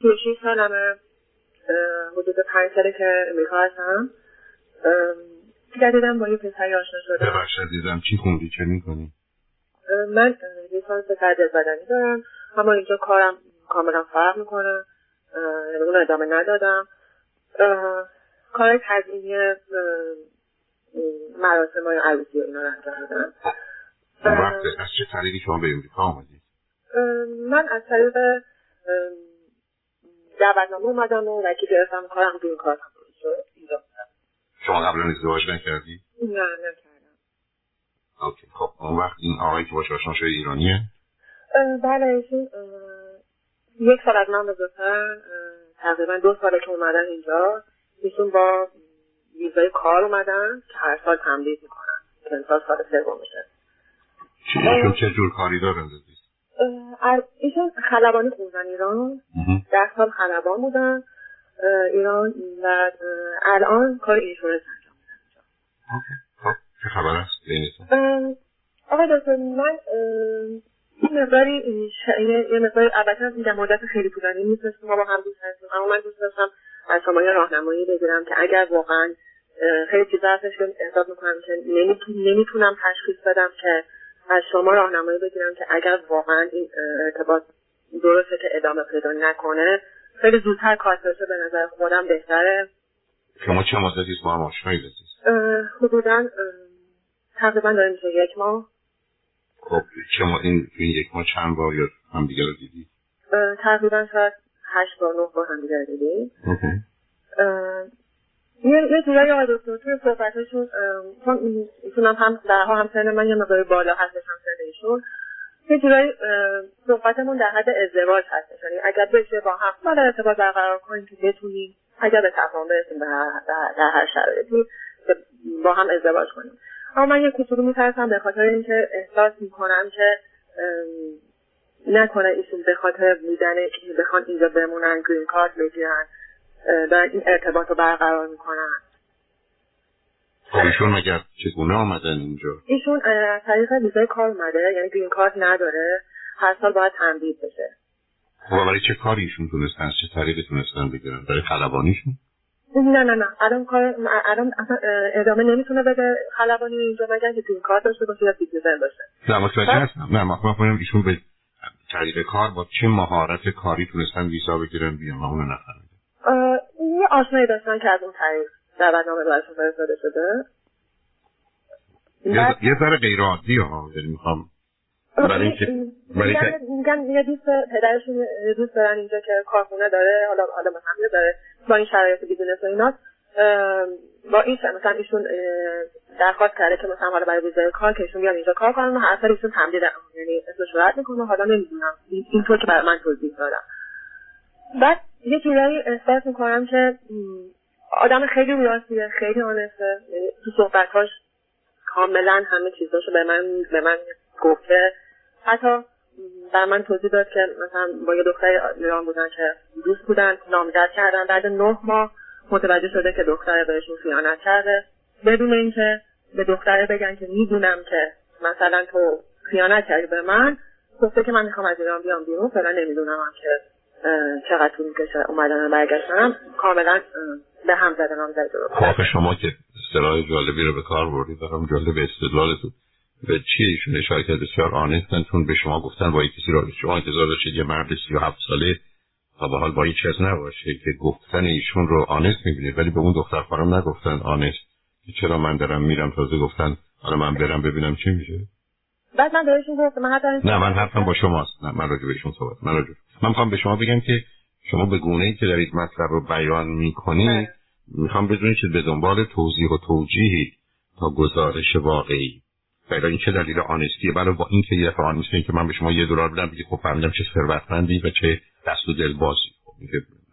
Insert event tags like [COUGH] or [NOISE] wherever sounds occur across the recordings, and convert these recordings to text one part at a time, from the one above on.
سی سالمه حدود پنج ساله که امریکا هستم. جدیدم با یه پسری آشنا شدم. ببخش عزیزم چی خوندی چه می‌کنی؟ من لیسانس تربیت بدنی دارم. اما اینجا کارم کاملا فرق می‌کنه. یعنی اون ادامه ندادم. کار تزیینی مراسم های عروسی و اینا رو انجام وقت از چه طریقی شما به امریکا آمدید؟ من از طریق دعوتنامه اومدم و وکی گرفتم کارم دون کارم اینجا شما قبلا ازدواج نکردی؟ نه نکردم. اوکی خب اون وقت این آقایی که باش آشنا شده ایرانیه؟ بله ایشون یک سال از من بزرگتر تقریبا دو ساله که اومدن اینجا. ایشون با ویزای کار اومدن که هر سال تمدید می‌کنن. که امسال سال سومشه. ایشون چه جور کاری دارن ایشون خلبانی خوندن ایران. ده سال خلبان بودن. ایران و الان کار اینشورنس انجام خب چه خبر است؟ بینتون. آقای دکتر من این مقداری یه مقداری البته میگم مدت خیلی طولانی نیست ما با هم دوست هستیم. اما من دوست داشتم از شما یه راهنمایی بگیرم که اگر واقعا خیلی چیزا هستش که احساس می‌کنم که نمی‌تونم تشخیص بدم که از شما راهنمایی بگیرم که اگر واقعا این ارتباط درسته که ادامه پیدا نکنه خیلی زودتر کار به نظر خودم بهتره. شما چه مدتی با هم آشنایی بزید؟ حدودا تقریبا داره میشه یک ماه. خب شما این این یک ماه چند بار یا هم دیگر رو دیدی؟ تقریبا شاید هشت بار نه بار هم دیگر دیدیم. یه یه جورایی آقای دکتر توی صحبتشون چون ایشون هم درها هم سن من یه مقدار بالا هستش هم سن ایشون. یه جورایی صحبتمون در حد ازدواج هستش. یعنی اگر بشه با هم بالا ارتباط برقرار کنیم که بتونیم اگر به تفاهم برسیم در هر شرایطی با هم ازدواج کنیم. اما من یه کوچولو میترسم به خاطر اینکه احساس می‌کنم که نکنه ایشون به خاطر بودن که بخوان اینجا بمونن گرین کارت بگیرن. دارن این ارتباط رو برقرار می‌کنن. خب ایشون مگر چگونه آمدن اینجا؟ ایشون از طریق ویزای کار اومده یعنی green card نداره. هر سال باید تمدید بشه. خب برای چه کاری ایشون تونستن؟ از چه طریقی تونستن بگیرن؟ برای خلبانیشون؟ نه نه نه. الان کار الان اصلا ادامه نمی‌تونه بده خلبانی اینجا مگر که green card داشته باشه یا citizen باشه. نه متوجه هستم. نه من ایشون به طریق کار با چه مهارت کاری تونستن ویزا بگیرن بیان من اونو نفهمیدم یه آشنایی داشتن که از اون طریق دعوتنامه براشون فرستاده شده. یه ذره غیر عادی ها یعنی می‌خوام برای اینکه اینکه میگن یه دوست پدرشون دوست دارن اینجا که کارخونه داره حالا حالا مثلا داره با این شرایط بیزینس و اینات با این مثلا ایشون درخواست کرده که مثلا حالا برای ویزای کار که ایشون بیان اینجا کار کنن و هر سال ایشون تمدید یعنی اسمش رد می‌کنه. حالا نمی‌دونم. اینطور که برای من توضیح دادم بعد یه جورایی احساس می‌کنم که آدم خیلی ریاستیه خیلی آنسته یعنی تو صحبتاش کاملا همه چیزاشو به من به من گفته. حتی بر من توضیح داد که مثلا با یه دختر ایران بودن که دوست بودن نامزد کردن. بعد نه ماه متوجه شده که دختر بهشون خیانت کرده. بدون اینکه به دختره بگن که می‌دونم که مثلا تو خیانت کردی به من گفته که من می‌خوام از ایران بیام بیرون فعلا نمی‌دونم که چقدر طول می‌کشه اومدن برگشتنم کاملا به هم زده نام زده خب شما که اصطلاح جالبی رو به کار بردید برام جالب استدلالتون. به چی ایشون اشاره کرد؟ بسیار آنستن چون به شما گفتن با کسی را شما انتظار داشتید یه مرد سی و هفت ساله تا به حال با هیچ کس نباشه که گفتن ایشون رو آنست می‌بینید. ولی به اون دختر خانم نگفتن آنست. که چرا من دارم میرم تازه گفتن حالا من برم ببینم چی میشه؟ بعد من بهشون گفتم من نه من حرفم با شماست. نه من راجع بهشون صحبت من راجع من می‌خوام به شما بگم که شما به گونه ای که دارید مطلب رو بیان می‌کنید می‌خوام بدونید که به دنبال توضیح و توجیهی تا گزارش واقعی. فعلا این چه دلیل آنستیه. برای با این که یه دفعه آنستی که من به شما یه دلار بدم بگید خب فهمیدم چه ثروتمندی و چه دست و دل بازی. خب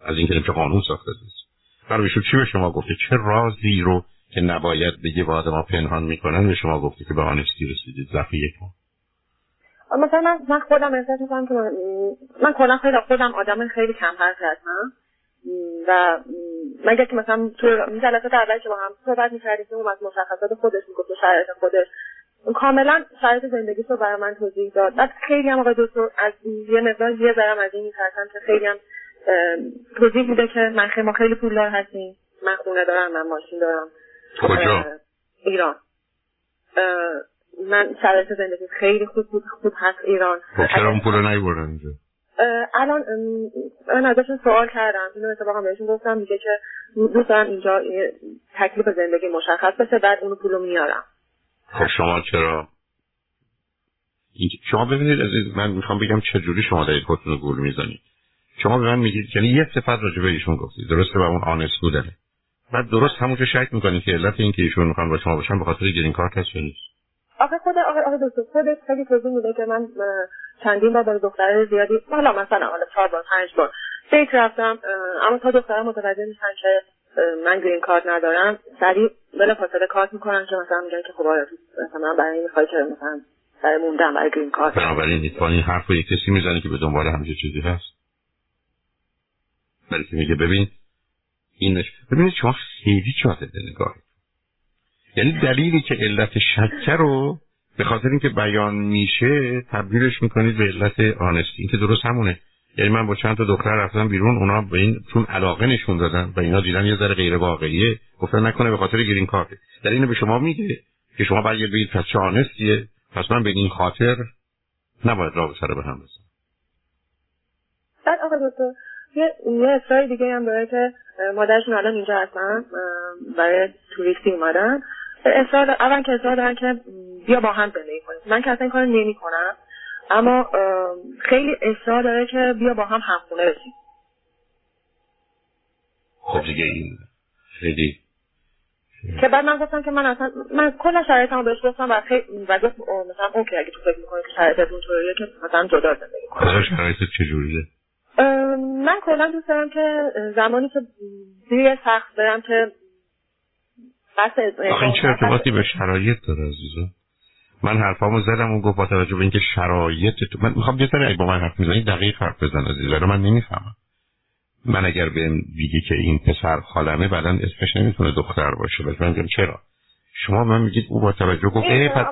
از این که قانون ساخته. است برای چی به شما گفته؟ چه رازی رو که نباید بگه با آدم پنهان می‌کنن به شما گفته که به آنستی رسیدید. ظرف یک مثلا من, خودم احساس می‌کنم که من, کلا خیلی خودم آدم خیلی کم هستم و مگر که مثلا تو جلسات اول که با هم صحبت می‌کردیم اون از مشخصات خودش می‌گفت و شرایط خودش. کاملا شرایط زندگیش رو برای من توضیح داد. بعد خیلی هم آقای دکتر از یه مقدار یه ذرم از این میترسم که خیلی هم توضیح میده که من خیلی ما خیلی پولدار هستیم. من خونه دارم من ماشین دارم. کجا؟ ایران. من شرایط زندگی خیلی خوب خوب هست ایران. چرا اون پول نیوردن اینجا. الان من ازشون سوال کردم. اینو اتفاقا بهشون گفتم میگه که دوست دارم اینجا تکلیف زندگی مشخص بشه بعد اونو پولو میارم. خب شما چرا؟ شما ببینید از من می‌خوام بگم چه جوری شما دارید خودتون رو گول می‌زنید. شما به من میگید یعنی یه صفت راجع به ایشون گفتید. درسته؟ و اون آنست بودنه. بعد درست همونجا شک می‌کنید که علت این که ایشون می‌خوان با شما باشن به خاطر گرین کارت هست نیست؟ آخه خود آخه آخه دکتر خودت خیلی توضیح میده که من چندین بار با دخترای زیادی حالا مثلا حالا چهار بار پنج بار دیت رفتم اما تا دخترها متوجه میشن که من گرین کارت ندارم. سریع بلا فاصله کارت می‌کنن که مثلا میگن که خب مثلا برای این می‌خوای که مثلا برای موندن برای گرین کارت. بنابراین این حرف رو یک کسی می‌زنه که به دنبال همچه چیزی هست. برای میگه ببین اینش. ببینید شما خیلی چاته نگاه. یعنی دلیلی که علت شکر رو به خاطر اینکه بیان میشه تبدیلش می‌کنید به علت آنستی. این درست همونه. یعنی من با چند تا دختر رفتم بیرون اونا به این چون علاقه نشون دادن و اینا دیدن یه ذره غیر واقعیه گفتن نکنه به خاطر گرین کارت. در اینو به شما میگه که شما باید بگید پس چه آنستیه؟ پس من به این خاطر نباید رابطه رو به هم بزنم. بعد آقا دکتر. یه یه دیگه هم داره که مادرشون الان اینجا هستن برای توریستی اومدن. اصرار اول که اصرار دارن که بیا با هم زندگی کنیم. من که اصلا این کار نمی کنم اما خیلی اصرار داره که بیا با هم همخونه بشیم. خب دیگه این خیلی که بعد من گفتم که من اصلا من کل شرایطمو بهش گفتم و خیلی وضعیت مثلا اوکی اگه تو فکر می‌کنی که شرایطتون طوریه که مثلا جدا زندگی کنی. شرایط چجوریه؟ من کلا دوست دارم که زمانی که زیر سخت برم که آخه این چه ارتباطی به شرایط داره عزیزا؟ من حرفامو زدم و گفت با توجه به اینکه شرایط تو من می‌خوام یه سری با من حرف می‌زنی دقیق حرف بزن عزیزا من نمی‌فهمم. من اگر به بگی که این پسر خالمه بعدا اسمش نمی‌تونه دختر باشه بس من میگم چرا؟ شما من میگید او با توجه گفت ای پس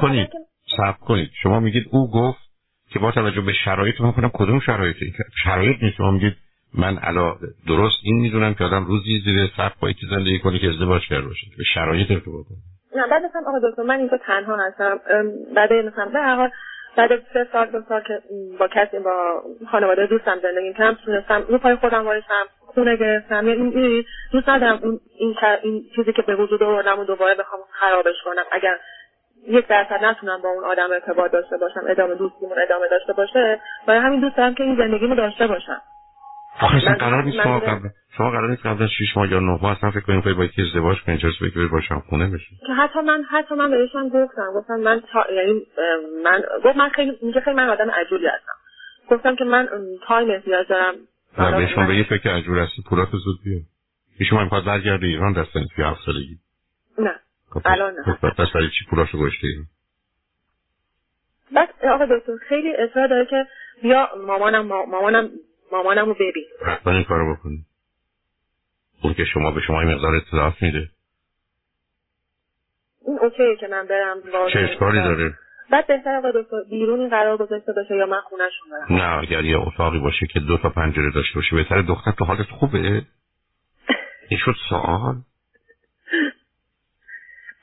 کنید سب کنید. شما میگید او گفت که با توجه به شرایط من کنم کدوم شرایطی؟ شرایط نیست. شما میگید من علا درست این می‌دونم که آدم روزی زیر سقف با یکی زندگی کنه که ازدواج کرده باشه. به شرایط ارتباط نه بعد مثلا آقا دکتر من اینجا تنها هستم. بعد مثلا به بعد سه سال دو سال که با کسی با خانواده دوستم زندگی کردم تونستم رو پای خودم وایسم خونه گرفتم. یعنی دوست ندارم این, این چیزی که به وجود آوردم و دوباره بخوام خرابش کنم. اگر یک درصد نتونم با اون آدم ارتباط داشته باشم ادامه دوستیمون ادامه داشته باشه برای همین دوست دارم که این زندگیمو داشته باشم. آخه قرار نیست شما قبل شما قرار نیست قبل 6 ماه یا 9 ماه اصلا فکر کنید با یکی ازدواج کنید چرا فکر باشم خونه بشه که حتی من حتی من بهشون گفتم گفتم من تا... یعنی من گفت من خیلی اینجا خیلی من آدم عجولی هستم. گفتم که من تایم احتیاج دارم. نه بهشون بگید فکر عجول هستی پولات زود بیار. شما می‌خواد برگرده ایران در سن 37 سالگی. نه. الان نه خب، پس برای چی پولاشو گشته ایم بعد آقا دکتر خیلی اصرار داره که بیا مامانم مامانم مامانمو ببین. حتما این کارو بکنی. اون که شما به شما این مقدار اطلاعات میده. این اوکیه که من برم چه اشکالی داره؟ بعد بهتر آقا دکتر بیرونی قرار گذاشته باشه یا من خونهشون برم. نه اگر یه اتاقی باشه که دو تا پنجره داشته باشه بهتر دختر تو حالت خوبه؟ [LAUGHS] این شد سوال.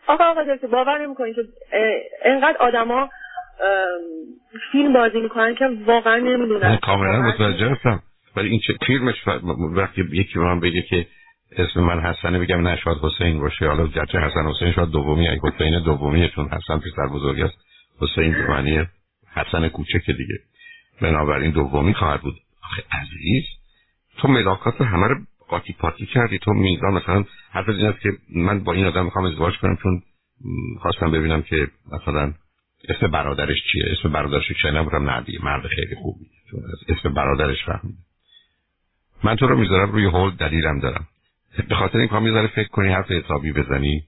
آقا آقا دکتر باور نمی‌کنی که انقدر آدما فیلم بازی می‌کنن که واقعا نمی‌دونن. کاملا متوجه هستم. ولی این چه فیلمش وقتی یکی من بگه که اسم من حسنه بگم نه شاید حسین باشه. حالا گرچه حسن حسین شاید دومی اگه حسین دومیه چون حسن پسر بزرگ است. حسین به معنی حسن کوچک دیگه. بنابراین دومی خواهد بود. آخه عزیز تو ملاقات همه رو قاطی پاتی کردی. تو میزان مثلا حرف این است که من با این آدم می‌خوام ازدواج کنم چون خواستم ببینم که مثلا اسم برادرش چیه. اسم برادرش که نبودم نه مرد خیلی خوبی چون اسم برادرش فهمید من تو رو می‌ذارم روی هول دلیلم دارم. به خاطر این می‌ذاره فکر کنی حرف حسابی بزنی.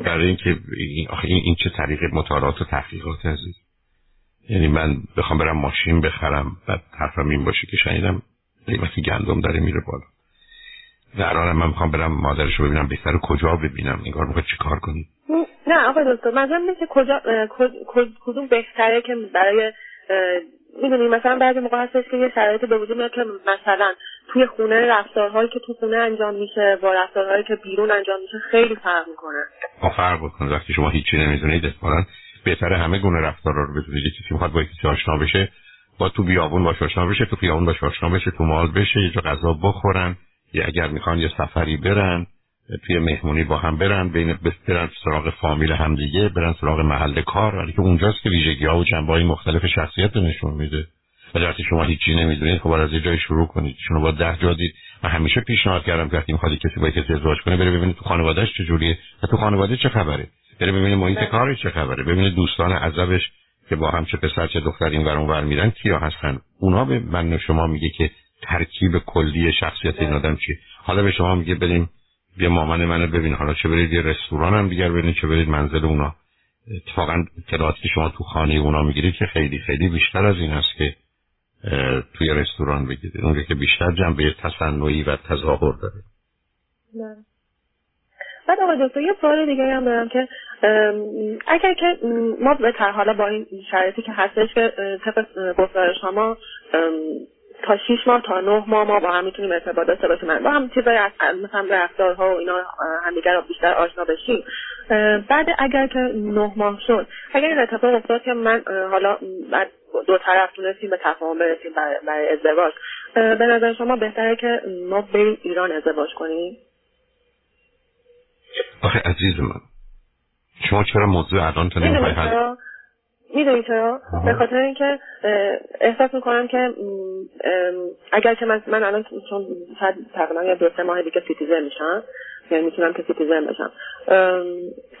برای اینکه این, این, این چه طریق مطالعات و تحقیقات عزیز. یعنی من بخوام برم ماشین بخرم بعد حرفم این باشه که شنیدم قیمت گندم داره میره بالا. در من می‌خوام برم مادرش رو ببینم بهتر کجا ببینم. انگار می‌خواد چی کار کنی نه آقای دکتر منظورم اینه که کجا کدوم بهتره که برای می‌دونی مثلا بعضی موقع هستش که یه شرایطی به وجود میاد که مثلا توی خونه رفتارهایی که تو خونه انجام میشه با رفتارهایی که بیرون انجام میشه خیلی فرق می‌کنه. فرق می‌کنه. وقتی شما هیچی نمی‌دونید اتفاقا بهتره همه گونه رفتارا رو بدونید. کسی می‌خواد با کسی آشنا بشه با تو بیابون باش آشنا بشه تو خیابون باش آشنا بشه تو مال بشه یه جا غذا بخورن. اگر می‌خوان یه سفری برن توی مهمونی با هم برن بین برن سراغ فامیل همدیگه برن سراغ محل کار. ولی که اونجاست که ویژگی ها و جنبه های مختلف شخصیت نشون میده. ولی وقتی شما هیچی نمی‌دونید خب از یه جای شروع کنید. شما با ده جا دید. من همیشه پیشنهاد کردم که وقتی می‌خواد کسی با کسی ازدواج کنه بره ببینید تو خانوادهش چجوریه و تو خانواده چه خبره. بره ببینید محیط کارش چه خبره. ببینید دوستان عذبش که با هم چه پسر چه دختر این ور ور میرن کیا هستن. اونا به من و شما میگه که ترکیب کلی شخصیت این آدم چیه؟ حالا به شما میگه بریم بیا مامان منو ببین. حالا چه برید؟ یه رستوران هم دیگر برید چه برید؟ منزل اونا. اتفاقا اطلاعاتی که شما تو خانه اونا می‌گیرید که خیلی خیلی بیشتر از این است که توی رستوران بگیرید. اونجا که بیشتر جنبه تصنعی و تظاهر داره. نه. بعد آقای دکتر یه سوال دیگه هم دارم که اگر که ما به حالا با این شرایطی که هستش که طبق گفتار شما تا 6 ماه تا 9 ماه ما با هم می‌تونیم ارتباط داشته باشیم. با هم چیزای از مثلا رفتارها و اینا همدیگر رو بیشتر آشنا بشیم. بعد اگر که 9 ماه شد اگر این اتفاق افتاد که من حالا بعد دو طرف تونستیم به تفاهم برسیم برای ازدواج. به نظر شما بهتره که ما بریم ایران ازدواج کنیم؟ آخه عزیز من شما چرا موضوع الان تا نمی‌خوای می‌دونی چرا به خاطر اینکه احساس می‌کنم که اگر که من من الان چون تقریبا یا دو سه ماه دیگه citizen میشم یعنی می‌تونم که citizen بشم.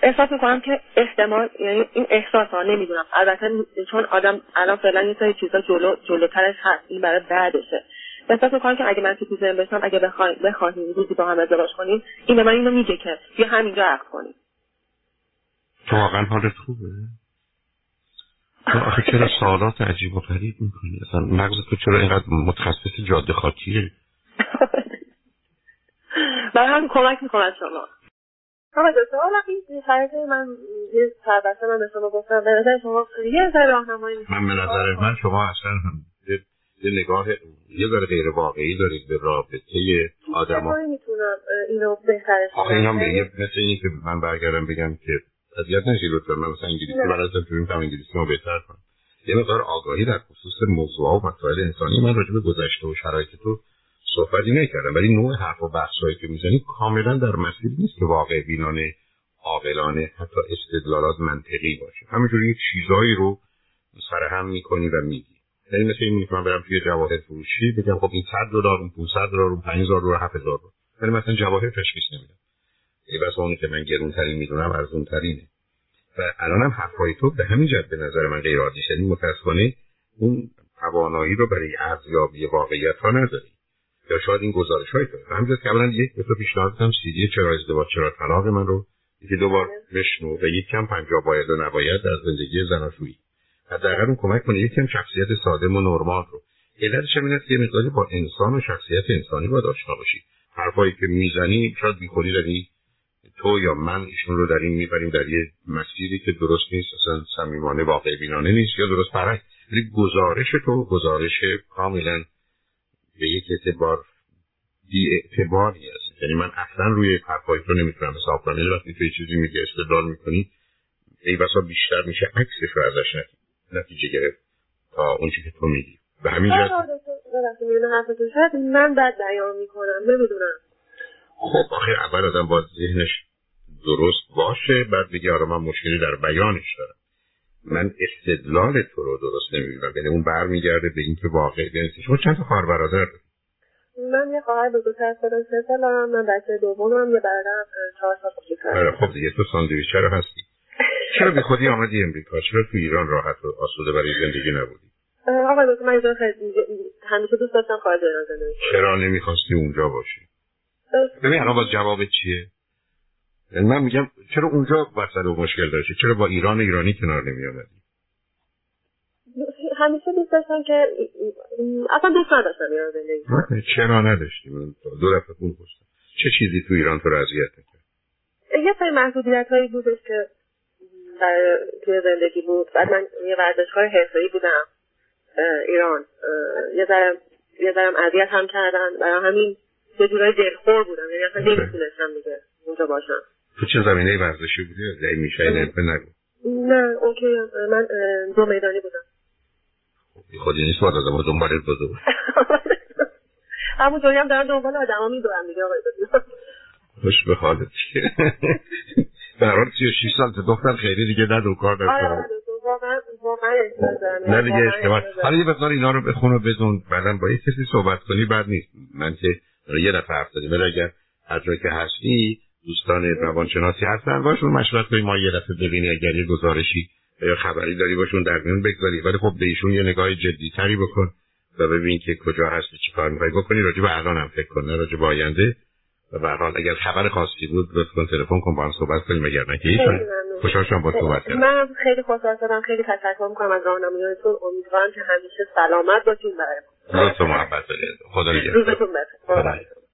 احساس می‌کنم که احتمال یعنی این احساس ها نمی‌دونم. البته چون آدم الان فعلا یه سری چیزا جلو جلوترش هست این برای بعدشه. احساس می‌کنم که اگه من citizen بشم اگه بخوایم روزی با هم ازدواج کنیم این به من اینو میگه که بیا همینجا عقد کنیم. تو واقعا حالت خوبه؟ آخه چرا سوالات عجیب و غریب می‌کنی؟ اصلا مغز تو چرا اینقدر متخصص جاده خاکیه برای هم کمک می‌کنم شما. آقا دکتر حالا این شرایط من یه سربسته من به شما گفتم به نظر شما یه ذره راهنمایی من به نظر من شما اصلا یه نگاه یه ذره غیر واقعی دارید به رابطه آدم ها. می‌تونم اینو بهترش آخه این هم مثل اینی که من برگردم بگم که اذیت نشید لطفا. من مثلا انگلیسی برای تو می‌تونم انگلیسی رو بهتر کنم. یه مقدار آگاهی در خصوص موضوع و مسائل انسانی من راجع به گذشته و شرایط تو صحبتی نکردم. ولی نوع حرف و بحثایی که می‌زنی کاملا در مسیر نیست که واقع بینانه عاقلانه حتی استدلالات منطقی باشه. همینجوری چیزایی رو سرهم می‌کنی و میگی. یعنی مثل این می‌تونم برم توی جواهر فروشی بگم خب این 100 دلار اون 500 دلار اون 5000 دلار 7000 دلار. ولی مثلا جواهر تشخیص نمیدم. ای بس اونی که من گرونترین می‌دونم ارزونترینه. و الان هم حرفای تو به همین جد به نظر من غیر عادی شدی. متاسفانه اون توانایی رو برای ارزیابی واقعیت ها نداری. یا شاید این گزارش های تو. همینجا که اولا یک به تو پیشنهاد کنم سیدی چرا ازدواج چرا طلاق من رو یکی دو بار بشنو و یک کم پنجاه باید و نباید در زندگی زناشویی. حداقل اون کمک کنه. یک کم شخصیت ساده و نرمال رو. علتش هم این که مقداری با انسان و شخصیت انسانی باید آشنا باشی. حرفایی که می‌زنی شاید بیخودی داری تو یا من ایشون رو در این می‌بریم در یه مسیری که درست نیست اصلا صمیمانه واقع بینانه نیست یا درست برعکس. ولی گزارش تو گزارش کاملا به یک اعتبار بی اعتباری است. یعنی من اصلا روی حرفای تو نمی‌تونم حساب کنم. وقتی تو چیزی میگه استدلال می‌کنی ای بسا بیشتر میشه عکسش رو ازش نتیجه گرفت تا اون که تو میگی. به همین جهت من بعد بیان می‌کنم نمی‌دونم. خب آخه اول آدم با ذهنش درست باشه بعد بگه آره من مشکلی در بیانش دارم. من استدلال تو رو درست نمی‌بینم. یعنی اون برمیگرده به اینکه واقع بنویسی شما چند تا خواهر برادر من یه خواهر بزرگتر از خودم سه من بچه دومم یه برادرم چهار سال کوچیک‌تر آره خب دیگه تو ساندویچ رو هستی؟ چرا بی خودی آمدی امریکا؟ چرا تو ایران راحت و آسوده برای زندگی نبودی؟ آقا دکتر من همیشه دوست داشتم خارج ایران زندگی چرا نمی‌خواستی اونجا باشی؟ ببین الان باز جواب چیه؟ یعنی من میگم چرا اونجا و مشکل داشتی چرا با ایران ایرانی کنار نمی آمدی همیشه دوست داشتم که اصلا دوست نداشتم ایران زندگی چرا نداشتی؟ من دو دفعه خون پستم چه چیزی تو ایران تو رو اذیت کرد یه سری محدودیت هایی بودش که در توی زندگی بود. بعد من یه ورزشکار حرفه‌ای بودم ایران. یه ذره یه اذیت هم کردن. برای همین یه جورای دلخور بودم. یعنی اصلا نمی‌تونستم دیگه اونجا باشم. چه زمینه ورزشی بودی؟ یا میشه نرفه نگو. نه اوکی من دو میدانی بودم. خودی نیست باید آدم دنبالت بزرگ. [LAUGHS] همون هم دارم دنبال آدم ها میدورم دیگه آقای خوش به حالت. در حال 36 سال تا دختر خیلی دیگه نه دو کار داشته نه دیگه اشتباه. حالا یه بقدار اینا رو بخون و بدون بعدا با یه کسی صحبت کنی بعد نیست. من که یه دفعه حرف زدیم ولی اگر هر جایی که هستی دوستان روانشناسی هستن. باشون مشورت کنی ما یه دفعه ببینی اگر یه گزارشی یا خبری داری باشون در میون بگذاری ولی خب به ایشون یه نگاه جدی تری بکن و ببین که کجا هستی چی کار می‌خوای بکنی. راجع به الان هم فکر کن نه راجع به آینده. و به حال اگر خبر خاصی بود لطفا تلفن کن با هم صحبت کنیم. اگر نه که ایشون. خوشحال شدم با صحبت کردم من خیلی خوشحال شدم خیلی تشکر می‌کنم از راهنماییتون. امیدوارم که همیشه سلامت باشین برای ما. محبت خدا نگهدار. روزتون بخیر.